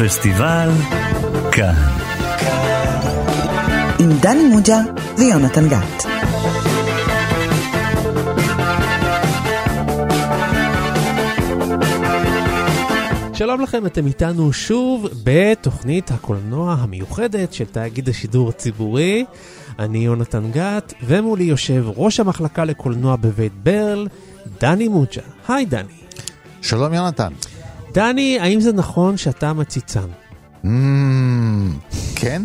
הפסטיבל כאן. עם דני מוג'ה ויונתן גת. שלום לכם, אתם איתנו שוב בתוכנית הקולנוע המיוחדת של תאגיד השידור הציבורי. אני יונתן גת, ומולי יושב ראש המחלקה לקולנוע בבית ברל, דני מוג'ה. היי דני. שלום יונתן. דני, האם זה נכון שאתה מציצן? Mm, כן?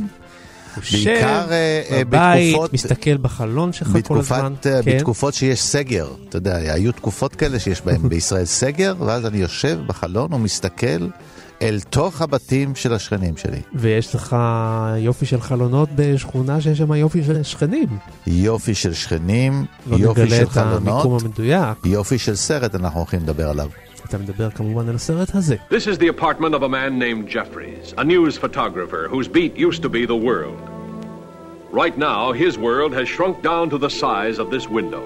בעיקר אה, אה, בבית, בתקופות- מסתכל בחלון שלך כל הזמן. אה, כן. בתקופות שיש סגר, אתה יודע, היו תקופות כאלה שיש בהן בישראל סגר, ואז אני יושב בחלון ומסתכל אל תוך הבתים של השכנים שלי. ויש לך יופי של חלונות בשכונה שיש שם יופי של שכנים. יופי של שכנים, לא יופי נגלה של את המיקום חלונות, המדויק. יופי של סרט אנחנו הולכים לדבר עליו. אתה מדבר כמובן על הסרט הזה. This is the apartment of a man named Jeffries, a news photographer whose beat used to be the world. Right now, his world has shrunk down to the size of this window.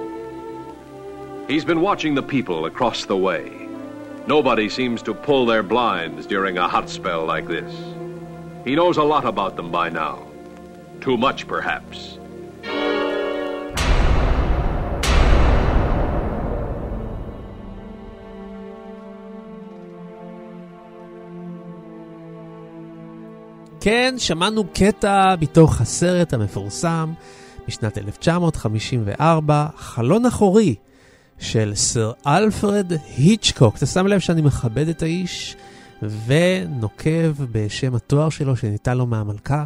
He's been watching the people across the way. Nobody seems to pull their blinds during a hot spell like this. He knows a lot about them by now. Too much, perhaps. כן, שמענו קטע מתוך הסרט המפורסם משנת 1954, חלון אחורי של סר אלפרד היצ'קוק. אתה שם לב שאני מכבד את האיש ונוקב בשם התואר שלו שניתן לו מהמלכה.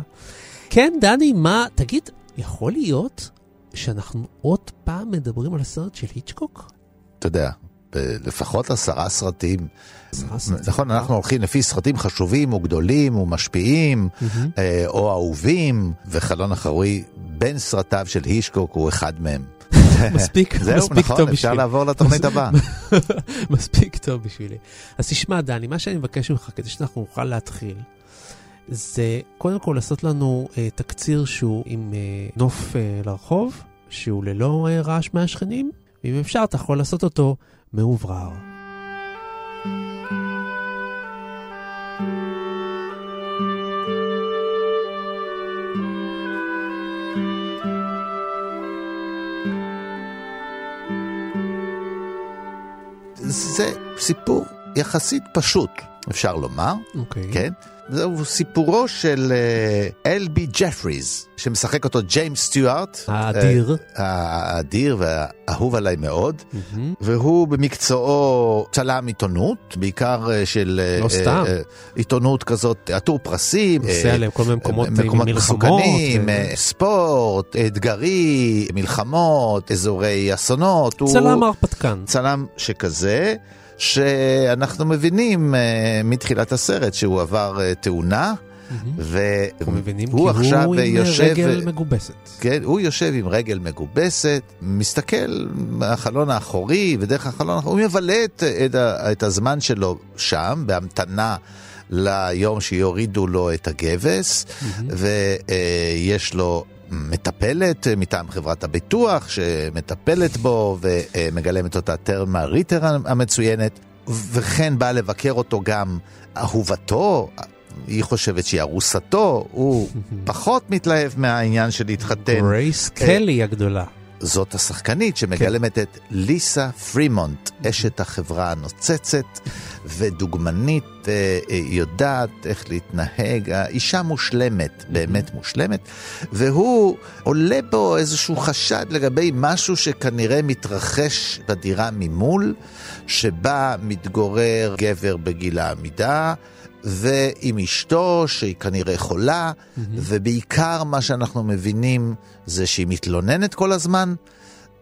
כן, דני, מה, תגיד, יכול להיות שאנחנו עוד פעם מדברים על הסרט של היצ'קוק? אתה יודע, ב- לפחות עשרה סרטים. נכון, אנחנו הולכים לפי סרטים חשובים וגדולים ומשפיעים, אה, או אהובים, וחלון אחורי בין סרטיו של הישקוק הוא אחד מהם. מספיק, זהו, מספיק נכון, טוב אפשר בשבילי. לעבור לתוכנית הבאה. מספיק טוב בשבילי. אז תשמע, דני, מה שאני מבקש ממך, כדי שאנחנו נוכל להתחיל, זה קודם כל לעשות לנו אה, תקציר שהוא עם אה, נוף אה, לרחוב, שהוא ללא אה, רעש מהשכנים, ואם אפשר, אתה יכול לעשות אותו מאוברר. זה סיפור יחסית פשוט, אפשר לומר, אוקיי. כן? זהו סיפורו של אל בי ג'פריז, שמשחק אותו ג'יימס סטיוארט. האדיר. אה, האדיר והאהוב עליי מאוד. מהמם. והוא במקצועו צלם עיתונות, בעיקר אה, של... אה, לא סתם. אה, אה, עיתונות כזאת, עטור פרסים. נוסע אה, לכל מיני מקומות עם מקומות מלחמות, מסוכנים, אה. אה, ספורט, אתגרי, מלחמות, אזורי אסונות. הוא- צלם הרפתקן. צלם שכזה, שאנחנו מבינים אה, מתחילת הסרט שהוא עבר אה, תאונה, והוא עכשיו הוא עם אה, יושב... רגל מגובסת. כן, הוא יושב עם רגל מגובסת, מסתכל מהחלון האחורי, ודרך החלון האחורי, הוא מבלה את, את, את הזמן שלו שם, בהמתנה ליום שיורידו לו את הגבס, ויש לו מטפלת מטעם חברת הביטוח, שמטפלת בו ומגלמת אותה טרמה ריטר המצוינת, וכן באה לבקר אותו גם אהובתו. היא חושבת שהיא ארוסתו, הוא פחות מתלהב מהעניין של להתחתן. גרייס קלי הגדולה. זאת השחקנית שמגלמת את ליסה פרימונט, אשת החברה הנוצצת ודוגמנית, אה, אה, יודעת איך להתנהג, האישה מושלמת, באמת מושלמת, והוא עולה בו איזשהו חשד לגבי משהו שכנראה מתרחש בדירה ממול, שבה מתגורר גבר בגיל העמידה. ועם אשתו, שהיא כנראה חולה, ובעיקר מה שאנחנו מבינים זה שהיא מתלוננת כל הזמן,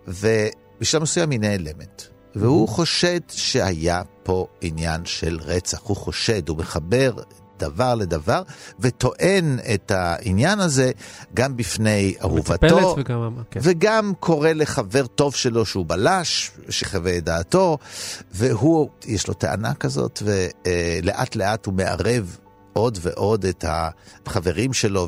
ובשלב מסוים היא נעלמת. והוא חושד שהיה פה עניין של רצח, הוא חושד, הוא מחבר דבר לדבר, וטוען את העניין הזה גם בפני אהובתו. וגם... כן. וגם קורא לחבר טוב שלו שהוא בלש, שחווה את דעתו, והוא, יש לו טענה כזאת, ולאט לאט הוא מערב עוד ועוד את החברים שלו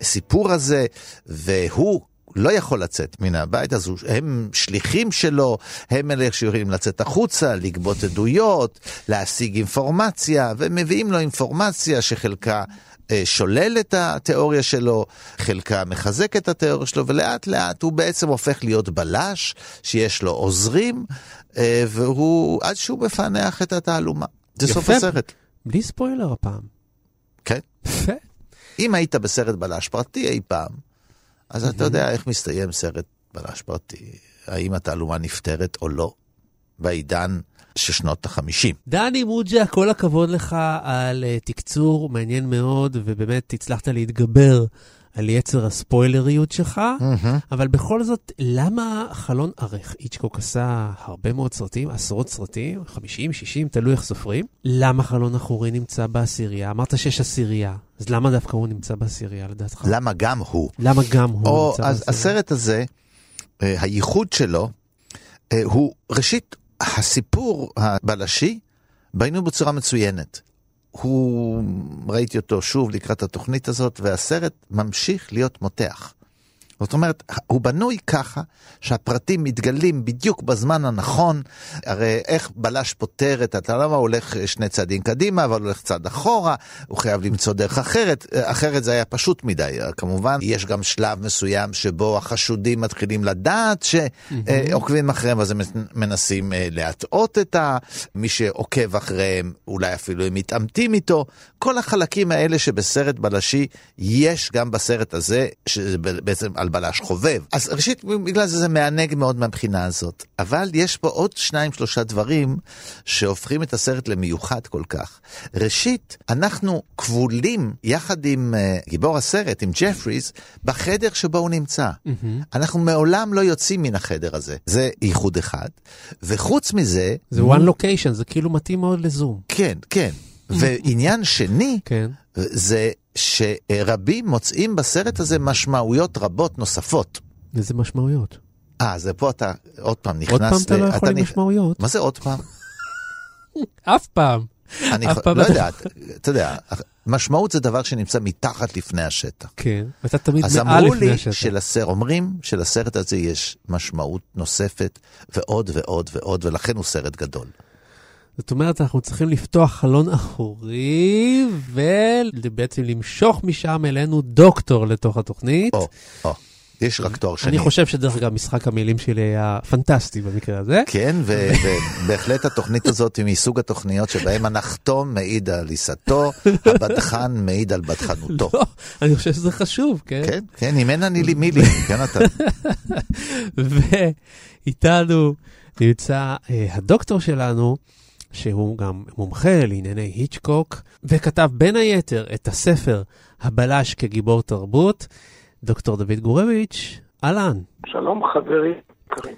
בסיפור הזה, והוא לא יכול לצאת מן הבית, אז הוא- הם שליחים שלו, הם אלה שיכולים לצאת החוצה, לגבות עדויות, להשיג אינפורמציה, ומביאים לו אינפורמציה שחלקה... אה, שולל את התיאוריה שלו, חלקה מחזק את התיאוריה שלו, ולאט לאט הוא בעצם הופך להיות בלש, שיש לו עוזרים, אה, והוא, עד שהוא מפענח את התעלומה. זה סוף יפה. הסרט. בלי ספוילר הפעם. כן. יפה. אם היית בסרט בלש פרטי אי פעם, אז אתה יודע איך מסתיים סרט בלש פרטי. האם התעלומה נפתרת או לא, בעידן של שנות החמישים. דני מוג'ה, כל הכבוד לך על uh, תקצור מעניין מאוד, ובאמת הצלחת להתגבר על יצר הספוילריות שלך, אבל בכל זאת, למה חלון ערך? איצ'קוק עשה הרבה מאוד סרטים, עשרות סרטים, 50, 60, תלוי איך סופרים. למה חלון אחורי נמצא בעשירייה? אמרת שיש עשירייה, אז למה דווקא הוא נמצא בעשירייה לדעתך? למה גם הוא? למה גם הוא או, נמצא אז בעשירייה? הסרט הזה, אה, הייחוד שלו, אה, הוא ראשית, הסיפור הבלשי, ביינו בצורה מצוינת. הוא, ראיתי אותו שוב לקראת התוכנית הזאת, והסרט ממשיך להיות מותח. זאת אומרת, הוא בנוי ככה שהפרטים מתגלים בדיוק בזמן הנכון. הרי איך בלש פותר את התעלמה, הוא הולך שני צעדים קדימה, אבל הולך צעד אחורה, הוא חייב למצוא דרך אחרת, אחרת זה היה פשוט מדי. כמובן, יש גם שלב מסוים שבו החשודים מתחילים לדעת שעוקבים אחריהם, אז הם מנסים אה, להטעות את ה... מי שעוקב אחריהם, אולי אפילו הם מתעמתים איתו. כל החלקים האלה שבסרט בלשי, יש גם בסרט הזה, שזה בעצם על בלש חובב. אז ראשית, בגלל זה זה מענג מאוד מהבחינה הזאת. אבל יש פה עוד שניים, שלושה דברים שהופכים את הסרט למיוחד כל כך. ראשית, אנחנו כבולים יחד עם uh, גיבור הסרט, עם ג'פריס, בחדר שבו הוא נמצא. Mm-hmm. אנחנו מעולם לא יוצאים מן החדר הזה. זה ייחוד אחד. וחוץ מזה... זה one location, זה כאילו מתאים מאוד לזום. כן, כן. ועניין שני, כן. זה שרבים מוצאים בסרט הזה משמעויות רבות נוספות. איזה משמעויות? אה, זה פה אתה עוד פעם נכנס... עוד פעם אתה לא יכול עם משמעויות? מה זה עוד פעם? אף פעם. אני לא יודע, אתה יודע, משמעות זה דבר שנמצא מתחת לפני השטח. כן, ואתה תמיד אז מעל אמרו לפני לי, השטח. שלסרט, אומרים שלסרט הזה יש משמעות נוספת ועוד ועוד ועוד, ולכן הוא סרט גדול. זאת אומרת, אנחנו צריכים לפתוח חלון אחורי, ובעצם למשוך משם אלינו דוקטור לתוך התוכנית. או, או, יש רק תואר שני. אני חושב שדרך אגב, משחק המילים שלי היה פנטסטי במקרה הזה. כן, ובהחלט התוכנית הזאת היא מסוג התוכניות שבהם הנחתום מעיד על עיסתו, הבדחן מעיד על בדחנותו. לא, אני חושב שזה חשוב, כן? כן, כן, אם אין אני לי מי לי, יונתן. ואיתנו נמצא אה, הדוקטור שלנו, שהוא גם מומחה לענייני היצ'קוק, וכתב בין היתר את הספר הבלש כגיבור תרבות, דוקטור דוד גורביץ', אהלן. שלום חברים יקרים.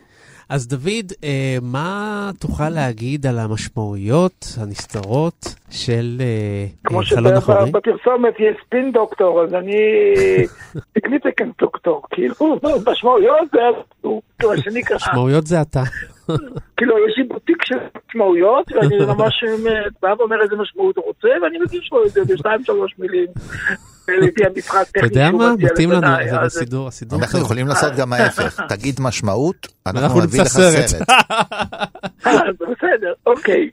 אז דוד, אה, מה תוכל להגיד על המשמעויות הנסתרות של אה, כמו אה, חלון אחורי? שבפרסומת יש ספין דוקטור, אז אני סיגניפיקנט דוקטור, כאילו, משמעויות זה כאילו, השני ככה, משמעויות זה אתה. כאילו יש לי בוטיק של משמעויות, ואני ממש אה, בא ואומר איזה משמעות הוא רוצה, ואני מגיש לו את זה בשתיים שלוש מילים. המשחק אתה יודע מה? מתאים לנו, זה אז- הסידור, אנחנו. יכולים לעשות גם ההפך, תגיד משמעות, אנחנו נביא לך סרט. אה, בסדר, אוקיי.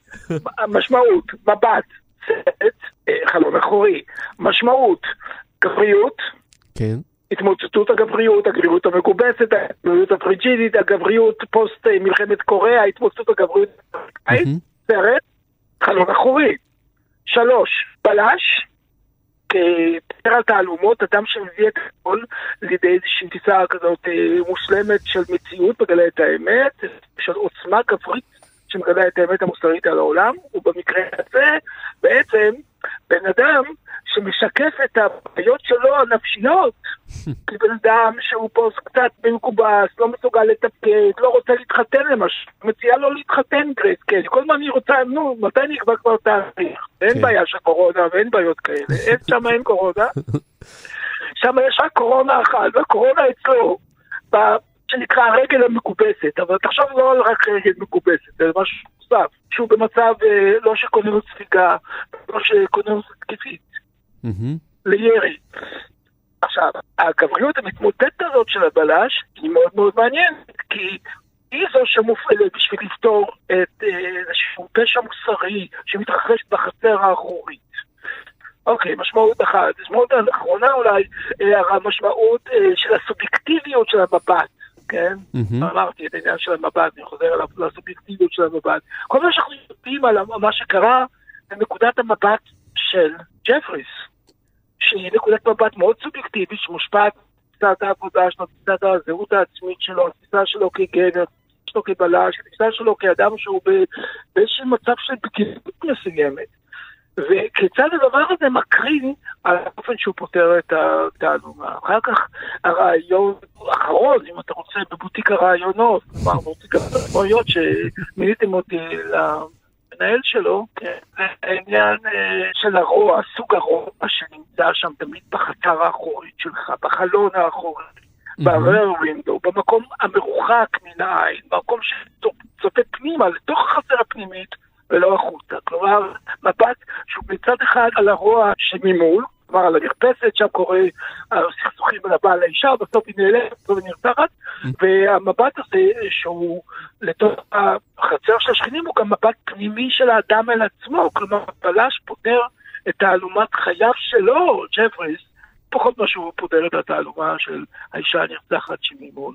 משמעות, מבט, סרט, אה, חלון אחורי. משמעות, גבריות, כן, התמוצצות הגבריות, הגבריות המגובסת, הגבריות הפריג'ידית, הגבריות פוסט אה, מלחמת קוריאה, התמוצצות הגבריות האמריקאית. סרט, חלון אחורי. שלוש, בלש, כפר על תעלומות, אדם שמביא את הכל לידי איזושהי תפיסה כזאת אה, מושלמת של מציאות, מגלה את האמת, של עוצמה גברית שמגלה את האמת המוסרית על העולם, ובמקרה הזה בעצם בן אדם שמשקף את הבעיות שלו הנפשיות, כי בן אדם שהוא פה קצת מקובס, לא מסוגל לתפקד, לא רוצה להתחתן למשל, מציעה לו להתחתן גרייס, כן, כל הזמן היא רוצה, נו, מתי נקבע כבר תאריך? אין כן. בעיה של קורונה ואין בעיות כאלה, אין, שם אין קורונה, שם יש רק קורונה אחת, והקורונה אצלו, שנקרא הרגל המגובסת, אבל תחשוב לא על רק רגל מגובסת, זה משהו נוסף, שהוא במצב אה, לא של כוננות ספיגה, לא של כוננות. מהמם. לירי. עכשיו, הגבריות המתמוטטת הזאת של הבלש היא מאוד מאוד מעניינת, כי היא זו שמופעלת בשביל לפתור את אה, איזשהו פשע מוסרי שמתרחש בחצר האחורית. אוקיי, משמעות אחת. משמעות האחרונה אולי, אה, המשמעות אה, של הסובייקטיביות של המבט. כן? אמרתי את העניין של המבט, אני חוזר אליו, לסובייקטיביות של המבט. כל מה שאנחנו יודעים על מה שקרה זה נקודת המבט של ג'פריס, שהיא נקודת מבט מאוד סובייקטיבית, שמושפעת מתפיסת העבודה שלו, תפיסת הזהות העצמית שלו, התפיסה שלו כגבר, שלו כבלש, התפיסה שלו כאדם שהוא באיזשהו מצב של בגירות מסוימת. וכיצד הדבר הזה מקרין על האופן שהוא פותר את התעלומה. אחר כך הרעיון האחרון, אם אתה רוצה, בבוטיק הרעיונות, כלומר בבוטיק הרעיונות שמיניתם אותי למנהל שלו, זה העניין אה, של הרוע, סוג הרוע שנמצא שם תמיד בחצר האחורית שלך, בחלון האחורי. ב-rare window, במקום המרוחק מן העין, במקום שצופה פנימה, לתוך החצר הפנימית, ולא החוצה. כלומר, מבט שהוא מצד אחד על הרוע שממול, כלומר על המרפסת, שם קורה הסכסוכים בין הבעל לאישה, בסוף היא נעלמת ונרתחת, והמבט הזה שהוא לתוך החצר של השכנים הוא גם מבט פנימי של האדם אל עצמו, כלומר בלש פותר את תעלומת חייו שלו, ג'פריס, פחות מה שהוא פותר את התעלומה של האישה הנרצחת שממול.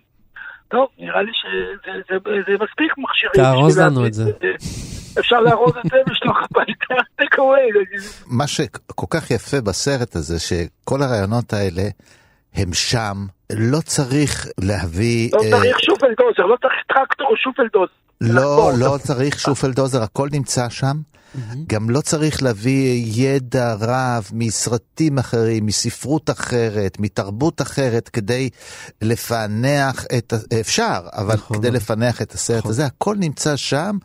טוב, נראה לי שזה זה, זה מספיק מכשירים. תארוז לנו את זה. אפשר לארוז את זה ולשלוח הביתה, take away. מה שכל כך יפה בסרט הזה, שכל הרעיונות האלה הם שם, לא צריך להביא... לא אה, צריך שופלדוזר, לא צריך טרקטור או שופלדוזר. לא, נכון. לא צריך שופלדוזר, הכל נמצא שם. גם לא צריך להביא ידע רב מסרטים אחרים, מספרות אחרת, מתרבות אחרת, כדי לפענח את, אפשר, אבל נכון. כדי לפענח את הסרט נכון. הזה, הכל נמצא שם,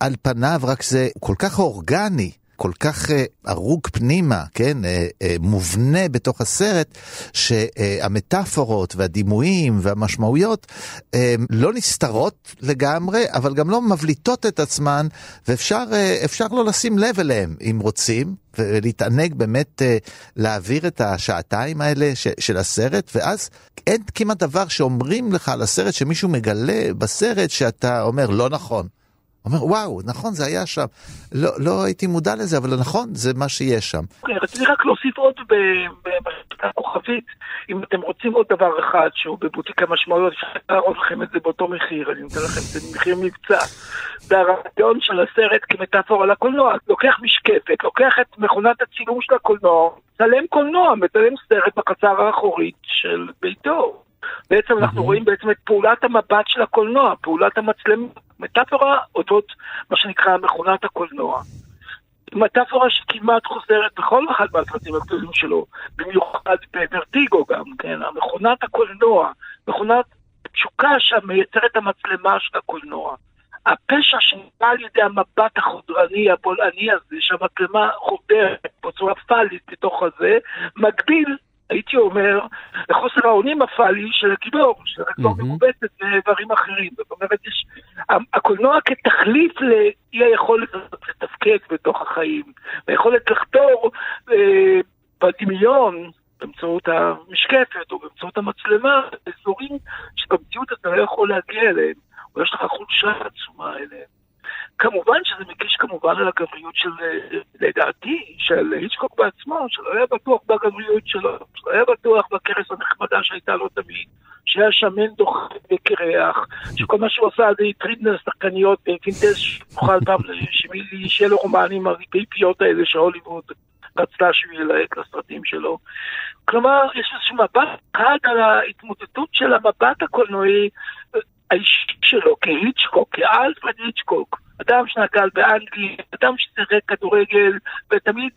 על פניו, רק זה כל כך אורגני. כל כך אה, ערוג פנימה, כן, אה, אה, מובנה בתוך הסרט, שהמטאפורות והדימויים והמשמעויות אה, לא נסתרות לגמרי, אבל גם לא מבליטות את עצמן, ואפשר אה, אפשר לא לשים לב אליהם אם רוצים, ולהתענג באמת אה, להעביר את השעתיים האלה של הסרט, ואז אין כמעט דבר שאומרים לך על הסרט שמישהו מגלה בסרט שאתה אומר לא נכון. אומר, וואו, נכון, זה היה שם. לא, לא הייתי מודע לזה, אבל נכון, זה מה שיש שם. אוקיי, רציתי רק להוסיף עוד במשפטה כוכבית, אם אתם רוצים עוד דבר אחד שהוא בבוטיק המשמעויות, אפשר להראות לכם את זה באותו מחיר, אני נותן לכם את זה במחיר מבצע. זה הרעיון של הסרט כמטאפורה לקולנוע, לוקח משקפת, לוקח את מכונת הצילום של הקולנוע, מצלם קולנוע, מצלם סרט בחצר האחורית של ביתו. בעצם אנחנו רואים בעצם את פעולת המבט של הקולנוע, פעולת המצלמה, מטאפורה אודות מה שנקרא מכונת הקולנוע. מטאפורה שכמעט חוזרת בכל אחד מהסרטים הגדולים שלו, במיוחד בוורטיגו גם, כן, המכונת הקולנוע, מכונת תשוקה שמייצרת את המצלמה של הקולנוע. הפשע שנבע על ידי המבט החודרני, הבולעני הזה, שהמצלמה חודרת בצורה פאלית בתוך הזה, מגביל, הייתי אומר, לחוסר האונים הפאלי של הגיבור, מהמם. מקובצת ודברים אחרים. זאת אומרת, יש, הקולנוע כתחליף לאי היכולת לתפקד בתוך החיים, היכולת לחתור אה, בדמיון, באמצעות המשקפת או באמצעות המצלמה, אזורים שבמציאות אתה לא יכול להגיע אליהם, או יש לך חולשה עצומה אליהם. כמובן שזה מקיש כמובן על הגבריות של, אה, לדעתי, של היצ'קוק בעצמו, שלא היה בטוח בגבריות שלו, שלא היה בטוח בכרס הנחמדה שהייתה לו תמיד, שהיה שמן דוחה וקרח, שכל מה שהוא עשה זה הטריד לשחקניות בפינטז שנוכל פעם שמי- שיהיה לו רומן עם הריפייפיות האלה שהוליווד רצתה שהוא ילהק לסרטים שלו. כלומר, יש איזשהו מבט אחד על ההתמוטטות של המבט הקולנועי אה, האישי שלו כהיצ'קוק, כאלפרד היצ'קוק, אדם שנגל באנגליה, אדם ששיחק כדורגל, ותמיד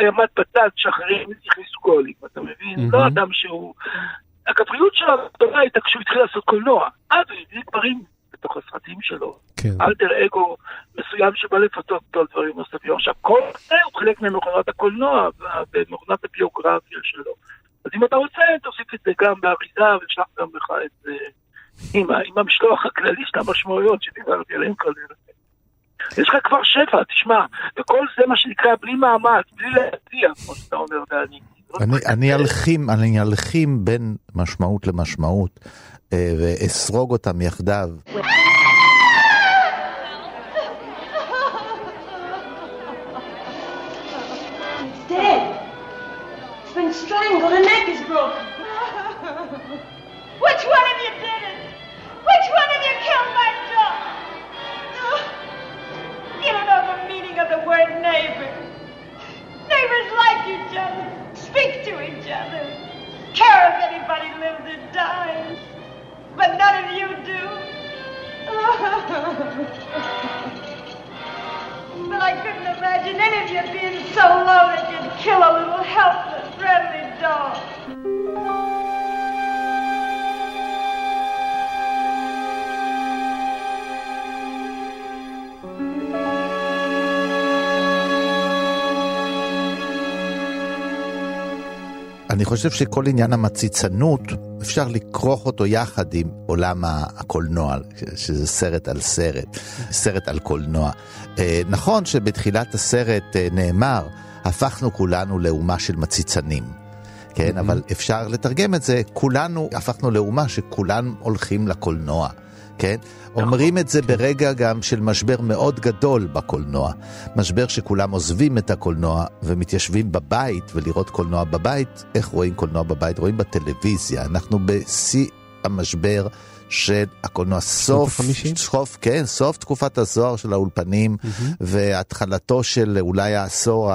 עמד בצד שאחרים הכניסו גולים, אתה מבין? לא אדם שהוא... הגבריות שלו הגדולה הייתה כשהוא התחיל לעשות קולנוע. אז הוא הביא דברים בתוך הסרטים שלו. כן. אלטר אגו מסוים שבא לפצות אותו על דברים נוספים. עכשיו, כל זה הוא חלק ממכונת הקולנוע ומכונת הביוגרפיה שלו. אז אם אתה רוצה, תוסיף את זה גם באריזה ושלח גם לך את זה עם, המשלוח הכללי של המשמעויות שדיברתי עליהן קודם. יש לך כבר שפע, תשמע, וכל זה מה שנקרא בלי מאמץ, בלי להציע, כמו שאתה אומר, דני. אני, אני אלחים, אני אלחים בין משמעות למשמעות אה, ואסרוג אותם יחדיו. Meaning of the neighbor. Neighbors like each other, speak to each other, care if anybody lives or dies. But none of you do. but I couldn't imagine any of you being so low that you'd kill a little helpless, friendly dog. חושב שכל עניין המציצנות, אפשר לכרוך אותו יחד עם עולם הקולנוע, שזה סרט על סרט, סרט על קולנוע. אה, נכון שבתחילת הסרט אה, נאמר, הפכנו כולנו לאומה של מציצנים. כן, אבל אפשר לתרגם את זה, כולנו הפכנו לאומה שכולם הולכים לקולנוע. כן? אומרים את זה ברגע גם של משבר מאוד גדול בקולנוע. משבר שכולם עוזבים את הקולנוע ומתיישבים בבית, ולראות קולנוע בבית, איך רואים קולנוע בבית? רואים בטלוויזיה. אנחנו בשיא המשבר של הקולנוע. סוף, סוף, כן, סוף תקופת הזוהר של האולפנים, והתחלתו של אולי העשור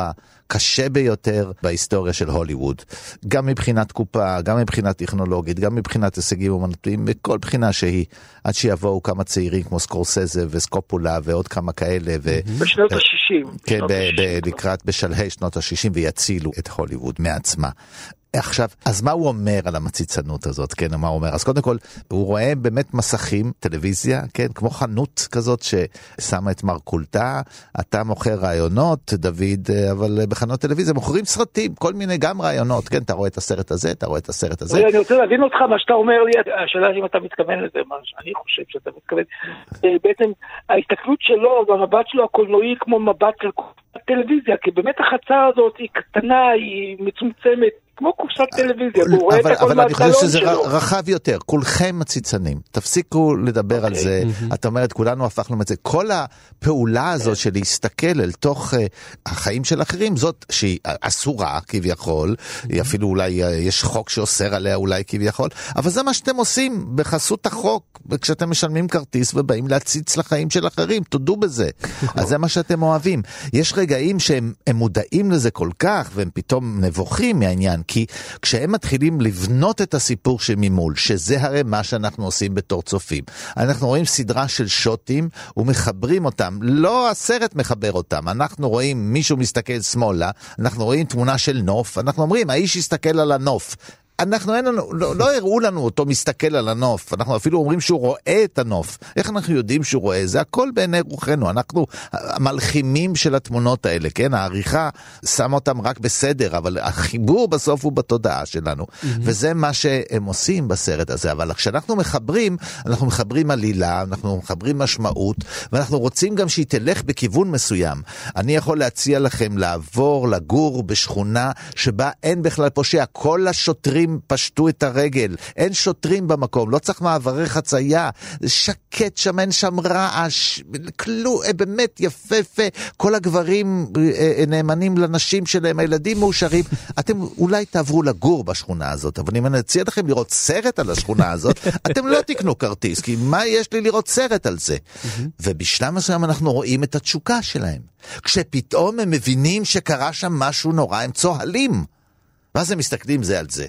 הקשה ביותר בהיסטוריה של הוליווד. גם מבחינת קופה, גם מבחינה טכנולוגית, גם מבחינת הישגים אומנותיים, מכל בחינה שהיא, עד שיבואו כמה צעירים כמו סקורסזה וסקופולה ועוד כמה כאלה. ו... בשנות ה-60. כן, ב- ב- לקראת, בשלהי שנות ה-60 ויצילו את הוליווד מעצמה. עכשיו, אז מה הוא אומר על המציצנות הזאת, כן, מה הוא אומר? אז קודם כל, הוא רואה באמת מסכים, טלוויזיה, כן, כמו חנות כזאת ששמה את מרכולתה, אתה מוכר רעיונות, דוד, אבל בחנות טלוויזיה מוכרים סרטים, כל מיני גם רעיונות, כן, אתה רואה את הסרט הזה, אתה רואה את הסרט הזה. אני רוצה להבין אותך, מה שאתה אומר לי, השאלה אם אתה מתכוון לזה, מה שאני חושב שאתה מתכוון. בעצם, ההסתכלות שלו והמבט שלו הקולנועי כמו מבט של טלוויזיה, כי באמת החצר הזאת היא קטנה, היא מצומצמת. כמו קופסת טלוויזיה, והוא רואה את הכל אבל אני חושב שזה שלו. רחב יותר, כולכם מציצנים, תפסיקו לדבר על זה, את אומרת כולנו הפכנו את זה, כל הפעולה הזאת של להסתכל אל תוך אה, החיים של אחרים, זאת שהיא אסורה כביכול, היא אפילו אולי אה, יש חוק שאוסר עליה אולי כביכול, אבל זה מה שאתם עושים בחסות החוק, כשאתם משלמים כרטיס ובאים להציץ לחיים של אחרים, תודו בזה, אז זה מה שאתם אוהבים. יש רגעים שהם הם מודעים לזה כל כך, והם פתאום נבוכים מהעניין. כי כשהם מתחילים לבנות את הסיפור שממול, שזה הרי מה שאנחנו עושים בתור צופים, אנחנו רואים סדרה של שוטים ומחברים אותם, לא הסרט מחבר אותם, אנחנו רואים מישהו מסתכל שמאלה, אנחנו רואים תמונה של נוף, אנחנו אומרים האיש יסתכל על הנוף. אנחנו אין לנו, לא, לא הראו לנו אותו מסתכל על הנוף, אנחנו אפילו אומרים שהוא רואה את הנוף. איך אנחנו יודעים שהוא רואה? זה הכל בעיני רוחנו, אנחנו המלחימים של התמונות האלה, כן? העריכה שמה אותם רק בסדר, אבל החיבור בסוף הוא בתודעה שלנו. Mm-hmm. וזה מה שהם עושים בסרט הזה, אבל כשאנחנו מחברים, אנחנו מחברים עלילה, אנחנו מחברים משמעות, ואנחנו רוצים גם שהיא תלך בכיוון מסוים. אני יכול להציע לכם לעבור, לגור בשכונה שבה אין בכלל פושע, כל השוטרים פשטו את הרגל, אין שוטרים במקום, לא צריך מעברי חצייה, שקט שם, אין שם רעש, כלום, באמת יפהפה, כל הגברים אה, נאמנים לנשים שלהם, הילדים מאושרים. אתם אולי תעברו לגור בשכונה הזאת, אבל אם אני אציע לכם לראות סרט על השכונה הזאת, אתם לא תקנו כרטיס, כי מה יש לי לראות סרט על זה? ובשלב מסוים אנחנו רואים את התשוקה שלהם. כשפתאום הם מבינים שקרה שם משהו נורא, הם צוהלים. ואז הם מסתכלים זה על זה.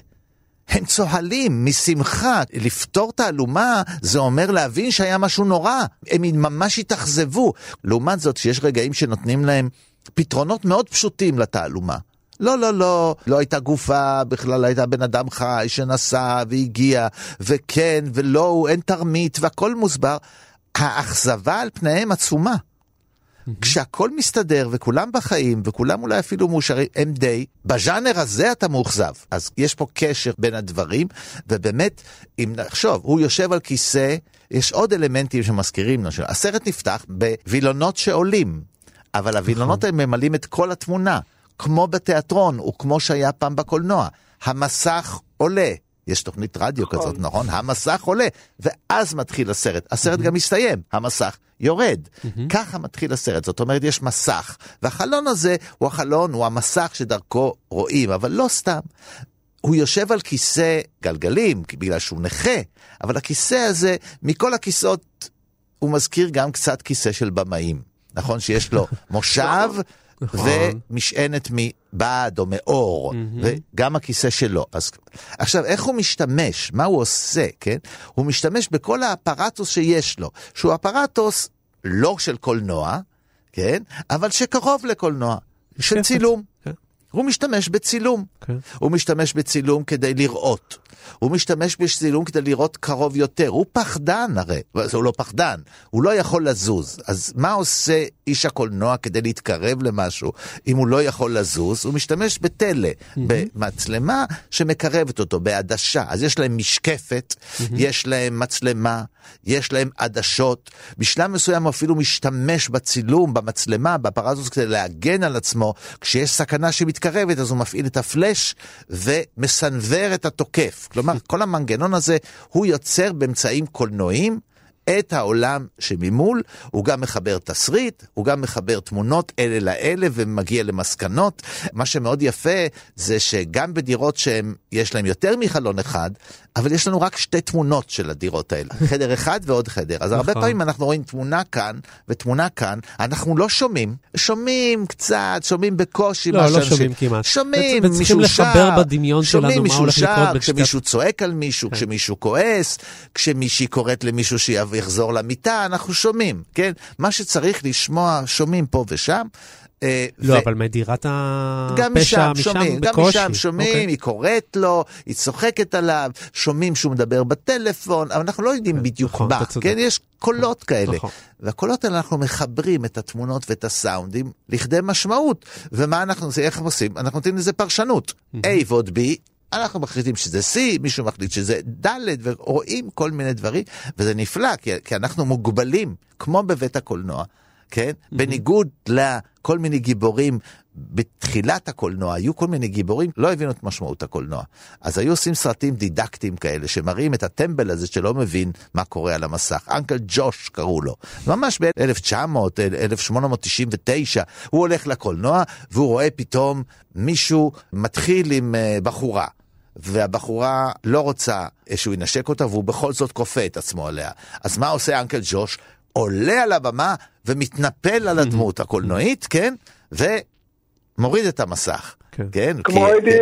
הם צוהלים משמחה. לפתור תעלומה זה אומר להבין שהיה משהו נורא. הם ממש התאכזבו. לעומת זאת, שיש רגעים שנותנים להם פתרונות מאוד פשוטים לתעלומה. לא, לא, לא, לא הייתה גופה, בכלל הייתה בן אדם חי שנסע והגיע, וכן, ולא, אין תרמית, והכל מוסבר. האכזבה על פניהם עצומה. כשהכל מסתדר וכולם בחיים וכולם אולי אפילו מאושרים, הם די, בז'אנר הזה אתה מאוכזב. אז יש פה קשר בין הדברים, ובאמת, אם נחשוב, הוא יושב על כיסא, יש עוד אלמנטים שמזכירים לו, הסרט נפתח בווילונות שעולים, אבל הווילונות האלה ממלאים את כל התמונה, כמו בתיאטרון, וכמו שהיה פעם בקולנוע. המסך עולה. יש תוכנית רדיו נכון. כזאת, נכון? המסך עולה, ואז מתחיל הסרט. הסרט גם מסתיים, המסך יורד. ככה מתחיל הסרט, זאת אומרת, יש מסך, והחלון הזה הוא החלון, הוא המסך שדרכו רואים, אבל לא סתם. הוא יושב על כיסא גלגלים, בגלל שהוא נכה, אבל הכיסא הזה, מכל הכיסאות, הוא מזכיר גם קצת כיסא של במאים. נכון שיש לו מושב נכון. ומשענת מבעד או מאור, וגם הכיסא שלו. אז עכשיו, איך הוא משתמש? מה הוא עושה, כן? הוא משתמש בכל האפרטוס שיש לו, שהוא אפרטוס לא של קולנוע, כן? אבל שקרוב לקולנוע, של צילום. הוא משתמש בצילום. כן. הוא משתמש בצילום כדי לראות. הוא משתמש בצילום כדי לראות קרוב יותר. הוא פחדן הרי. הוא לא פחדן, הוא לא יכול לזוז. אז מה עושה איש הקולנוע כדי להתקרב למשהו אם הוא לא יכול לזוז? הוא משתמש בטלה, במצלמה שמקרבת אותו, בעדשה. אז יש להם משקפת, יש להם מצלמה, יש להם עדשות. בשלב מסוים הוא אפילו משתמש בצילום, במצלמה, באפרטוס כדי להגן על עצמו. כשיש סכנה שמתקרבת אז הוא מפעיל את הפלאש ומסנוור את התוקף. כלומר, כל המנגנון הזה הוא יוצר באמצעים קולנועיים. את העולם שממול, הוא גם מחבר תסריט, הוא גם מחבר תמונות אלה לאלה ומגיע למסקנות. מה שמאוד יפה זה שגם בדירות שיש להם יותר מחלון אחד, אבל יש לנו רק שתי תמונות של הדירות האלה, חדר אחד ועוד חדר. אז הרבה נכון. פעמים אנחנו רואים תמונה כאן ותמונה כאן, אנחנו לא שומעים, שומעים קצת, שומעים בקושי. לא, מה לא שאנשים- שומעים כמעט. שומעים, בעצם צריכים מישהו לחבר שר, בדמיון שלנו שומעים מה מישהו הולך לקרות שר, בשתי- כשמישהו צועק על מישהו, כן. כשמישהו כועס, כשמישהי קוראת למישהו שיחזור למיטה, אנחנו שומעים, כן? מה שצריך לשמוע, שומעים פה ושם. אה, לא, ו- אבל מדירת גם הפשע משם שומעים, גם בקושי. משם שומעים, אוקיי. היא קוראת לו, היא צוחקת עליו, שומעים שהוא מדבר בטלפון, אבל אנחנו לא יודעים בדיוק נכון, מה. כן? יש קולות כאלה. נכון. והקולות האלה אנחנו מחברים את התמונות ואת הסאונדים לכדי משמעות. ומה אנחנו עושים, איך עושים? אנחנו נותנים לזה פרשנות. A ועוד B, אנחנו מחליטים שזה C, מישהו מחליט שזה ד', ורואים כל מיני דברים, וזה נפלא, כי, כי אנחנו מוגבלים, כמו בבית הקולנוע. כן? בניגוד לכל מיני גיבורים בתחילת הקולנוע, היו כל מיני גיבורים, לא הבינו את משמעות הקולנוע. אז היו עושים סרטים דידקטיים כאלה, שמראים את הטמבל הזה שלא מבין מה קורה על המסך. אנקל ג'וש קראו לו. ממש ב-1900, 1899, הוא הולך לקולנוע, והוא רואה פתאום מישהו מתחיל עם אה, בחורה. והבחורה לא רוצה שהוא ינשק אותה, והוא בכל זאת כופה את עצמו עליה. אז מה עושה אנקל ג'וש? עולה על הבמה ומתנפל על הדמות הקולנועית, כן? ומוריד את המסך. כן. כן? כמו כי- אדי,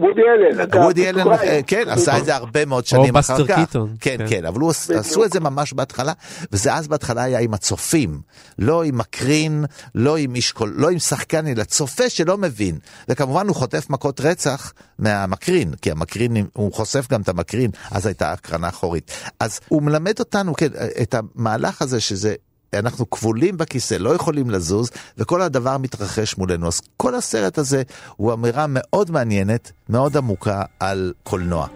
וודי אלן. אגב, וודי אלן. אה, כן, עשה את זה הרבה מאוד שנים בסטר אחר כך. קיטון, כן, כן. כן, אבל הוא עש- עשו את זה ממש בהתחלה, וזה אז בהתחלה היה עם הצופים, לא עם מקרין, לא עם איש קול, לא עם שחקן, אלא צופה שלא מבין. וכמובן הוא חוטף מכות רצח מהמקרין, כי המקרין, הוא חושף גם את המקרין, אז הייתה הקרנה אחורית. אז הוא מלמד אותנו, כן, את המהלך הזה שזה... אנחנו כבולים בכיסא, לא יכולים לזוז, וכל הדבר מתרחש מולנו. אז כל הסרט הזה הוא אמירה מאוד מעניינת, מאוד עמוקה על קולנוע.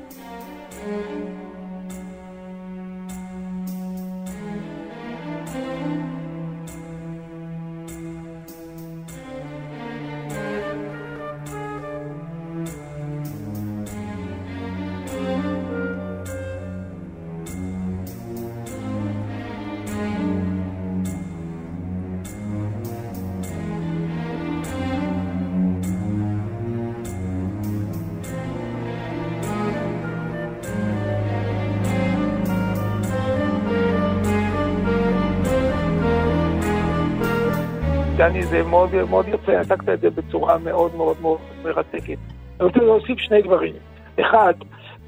דני, זה מאוד, מאוד יפה, הצגת את זה בצורה מאוד מאוד מאוד מרתקת. אני רוצה להוסיף שני דברים. אחד,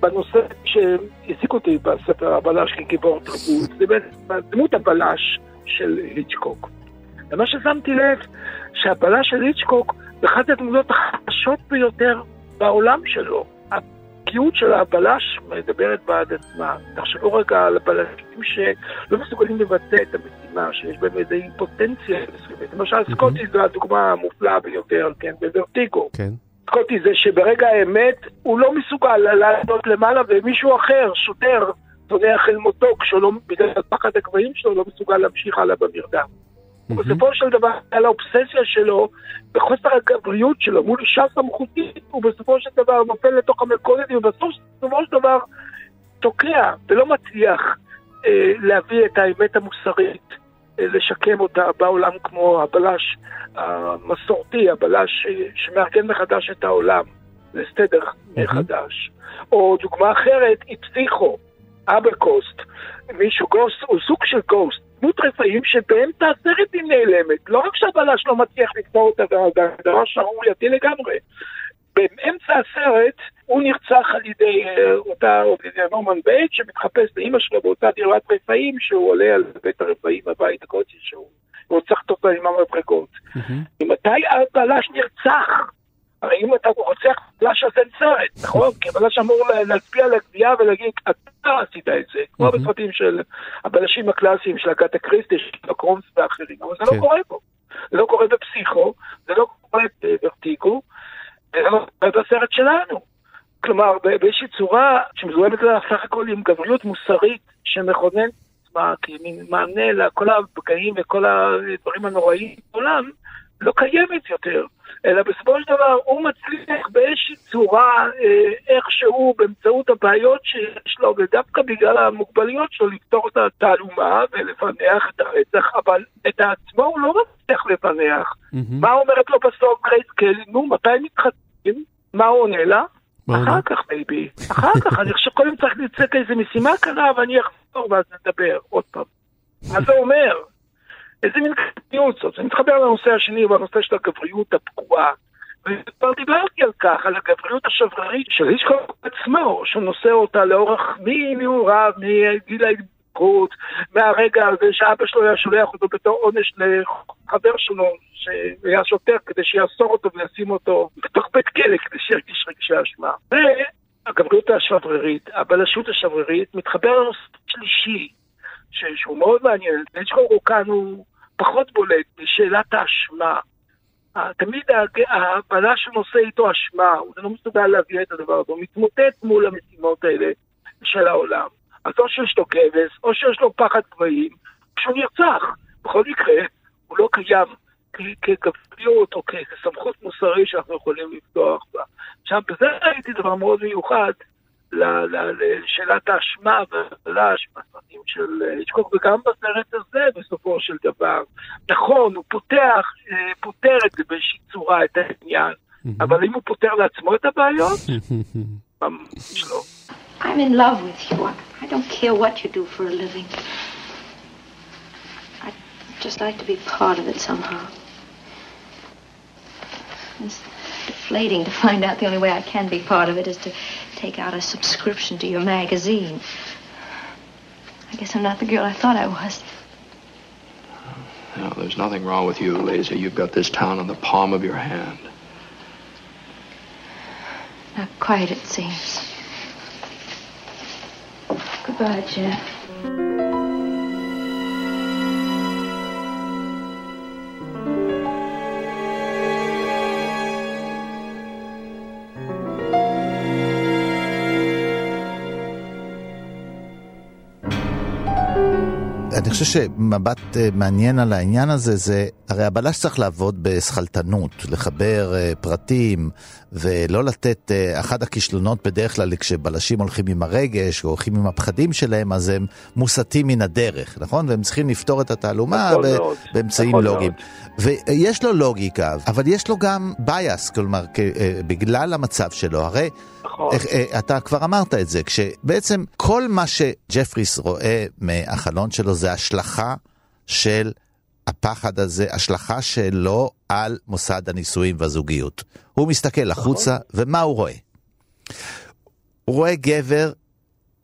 בנושא שהעסיק אותי בספר הבלש כגיבור תרבות, זה דמות הבלש של היצ'קוק. ומה ששמתי לב, שהבלש של היצ'קוק אחת הדמויות החדשות ביותר בעולם שלו. הערכיות של הבלש מדברת בעד עצמה. תחשבו רגע על הבלשים שלא מסוגלים לבצע את המשימה, שיש בהם איזו אימפוטנציה מסוימת. למשל, סקוטי זו הדוגמה המופלאה ביותר, כן, בוורטיגו. כן. סקוטי זה שברגע האמת הוא לא מסוגל לעלות למעלה ומישהו אחר, שוטר, צונח אל מותו כשלא, בגלל פחד הגבהים שלו, לא מסוגל להמשיך הלאה במרדם. ובסופו של דבר, על האובססיה שלו, בחוסר הגבריות שלו מול אישה סמכותית, הוא בסופו של דבר נופל לתוך המלכודת, ובסופו של דבר תוקע ולא מצליח אה, להביא את האמת המוסרית, אה, לשקם אותה בעולם כמו הבלש המסורתי, הבלש אה, שמארגן מחדש את העולם לסדר מחדש. או דוגמה אחרת היא פסיכו, אברקוסט, מישהו גוסט, הוא סוג של גוסט, דמות רפאים שבאמצע הסרט היא נעלמת. לא רק שהבלש לא מצליח לפתור אותה, זה דבר שערורייתי לגמרי. באמצע הסרט הוא נרצח על ידי אה, אותה, נורמן בייט שמתחפש לאימא שלו באותה דירת רפאים שהוא עולה על בית הרפאים בבית הקודשי שהוא רוצח אותו עם המברגות. ממתי הבלש נרצח? הרי אם אתה רוצח בלש אז אין סרט, נכון? כי הבלש אמור להצביע על הגבייה ולהגיד, אתה עשית את זה, כמו בסרטים של הבלשים הקלאסיים של הגת הקריסטי, של הקרומס ואחרים, אבל זה לא קורה פה. זה לא קורה בפסיכו, זה לא קורה בוורטיגו, זה לא קורה בסרט שלנו. כלומר, באיזושהי צורה שמזוהמת סך הכל עם גבריות מוסרית שמכוננת עצמה כמין מענה לכל הפגעים וכל הדברים הנוראים בעולם, לא קיימת יותר. אלא בסופו של דבר הוא מצליח באיזושהי צורה, אה, איכשהו, באמצעות הבעיות שיש לו, ודווקא בגלל המוגבלויות שלו, לפתור את התעלומה ולפענח את הרצח, אבל את עצמו הוא לא מצליח לפענח. Mm-hmm. מה אומרת לו בסוף גרייס קלי? נו, מתי מתחתנים? מה הוא עונה לה? אחר כך, baby. אחר כך, אני חושב שקודם צריך לצאת איזה משימה קרה, ואני אחזור ואז נדבר עוד פעם. מה זה אומר? איזה מין קטניות זאת. זה מתחבר לנושא השני, בנושא של הגבריות הפגועה. וכבר דיברתי על כך, על הגבריות השברירית של כל עצמו, שהוא נושא אותה לאורך מנעוריו, מגיל ההתבגרות, מהרגע הזה שאבא שלו היה שולח אותו בתור עונש לחבר שלו, שהיה שוטר כדי שיאסור אותו וישים אותו בתוך בית כלא כדי שירגיש רגשי אשמה. והגבריות השברירית, הבלשות השברירית, מתחבר לנושא שלישי, שהוא מאוד מעניין. נצ'קו כאן הוא פחות בולט בשאלת האשמה. תמיד הבלש שנושא איתו אשמה, הוא לא מסוגל להביא את הדבר הזה, הוא מתמוטט מול המשימות האלה של העולם. אז או שיש לו כבש, או שיש לו פחד גבהים, כשהוא נרצח. בכל מקרה, הוא לא קיים כגבריות או כסמכות מוסרית שאנחנו יכולים לפתוח בה. עכשיו, בזה ראיתי דבר מאוד מיוחד, לשאלת האשמה והבלש בסרטים של היצ'קוק, וגם בסרט הזה בסופו של דבר. נכון, הוא פותח, פותר את זה באיזושהי צורה, את העניין, אבל אם הוא פותר לעצמו את הבעיות, ממש לא. I'm in love with you. I don't care what you do for a living. I'd just like to be part of it somehow. It's deflating to find out the only way I can be part of it is to take out a subscription to your magazine. I guess I'm not the girl I thought I was. No, there's nothing wrong with you, Lazy. You've got this town in the palm of your hand. Not quite, it seems. Goodbye, Jeff. חושב שמבט מעניין על העניין הזה זה, הרי הבלש צריך לעבוד בסכלתנות, לחבר פרטים ולא לתת, אחד הכישלונות בדרך כלל כשבלשים הולכים עם הרגש או הולכים עם הפחדים שלהם, אז הם מוסטים מן הדרך, נכון? והם צריכים לפתור את התעלומה באמצעים לוגיים. ויש לו לוגיקה, אבל יש לו גם bias, כלומר, בגלל המצב שלו, הרי... אתה כבר אמרת את זה, כשבעצם כל מה שג'פריס רואה מהחלון שלו זה השלכה של הפחד הזה, השלכה שלו על מוסד הנישואים והזוגיות. הוא מסתכל החוצה, ומה הוא רואה? הוא רואה גבר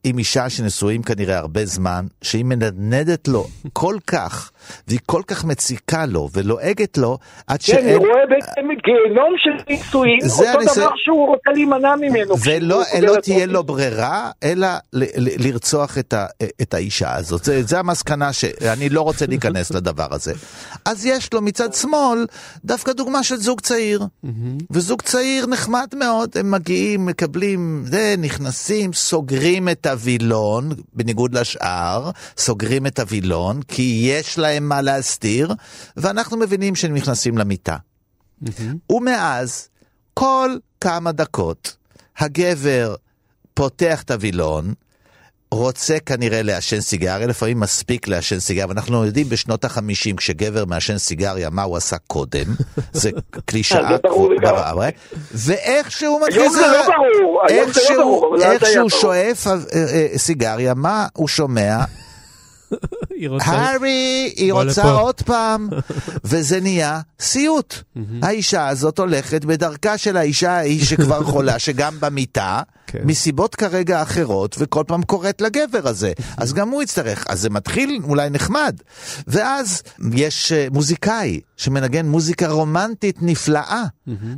עם אישה שנשואים כנראה הרבה זמן, שהיא מנדנדת לו כל כך והיא כל כך מציקה לו ולועגת לו, עד כן, שאין... רואה בעצם גיהנום של נישואים, אותו הניסוי- דבר שהוא רוצה להימנע ממנו. ולא לא חוזר תהיה. לו ברירה, אלא ל- ל- לרצוח את, ה, את האישה הזאת. זה, זה המסקנה שאני לא רוצה להיכנס לדבר הזה. אז יש לו מצד שמאל דווקא דוגמה של זוג צעיר. וזוג צעיר נחמד מאוד, הם מגיעים, מקבלים, זה, נכנסים, סוגרים את הווילון, בניגוד לשאר, סוגרים את הווילון, כי יש להם מה להסתיר, ואנחנו מבינים שהם נכנסים למיטה. ומאז, כל כמה דקות, הגבר פותח את הווילון, רוצה כנראה לעשן סיגריה, לפעמים מספיק לעשן סיגריה, ואנחנו יודעים בשנות החמישים, כשגבר מעשן סיגריה, מה הוא עשה קודם, זה קלישאה. ברור, ואיך שהוא מתחיל, היום זה לא ברור, היום איך זה לא שהוא- ברור, איך שהוא. שואף אה, אה, סיגריה, מה הוא שומע? היא רוצה... הארי, היא רוצה לפה. עוד פעם, וזה נהיה סיוט. האישה הזאת הולכת בדרכה של האישה ההיא שכבר חולה, שגם במיטה, כן. מסיבות כרגע אחרות, וכל פעם קוראת לגבר הזה. אז גם הוא יצטרך. אז זה מתחיל אולי נחמד. ואז יש אה, מוזיקאי שמנגן מוזיקה רומנטית נפלאה,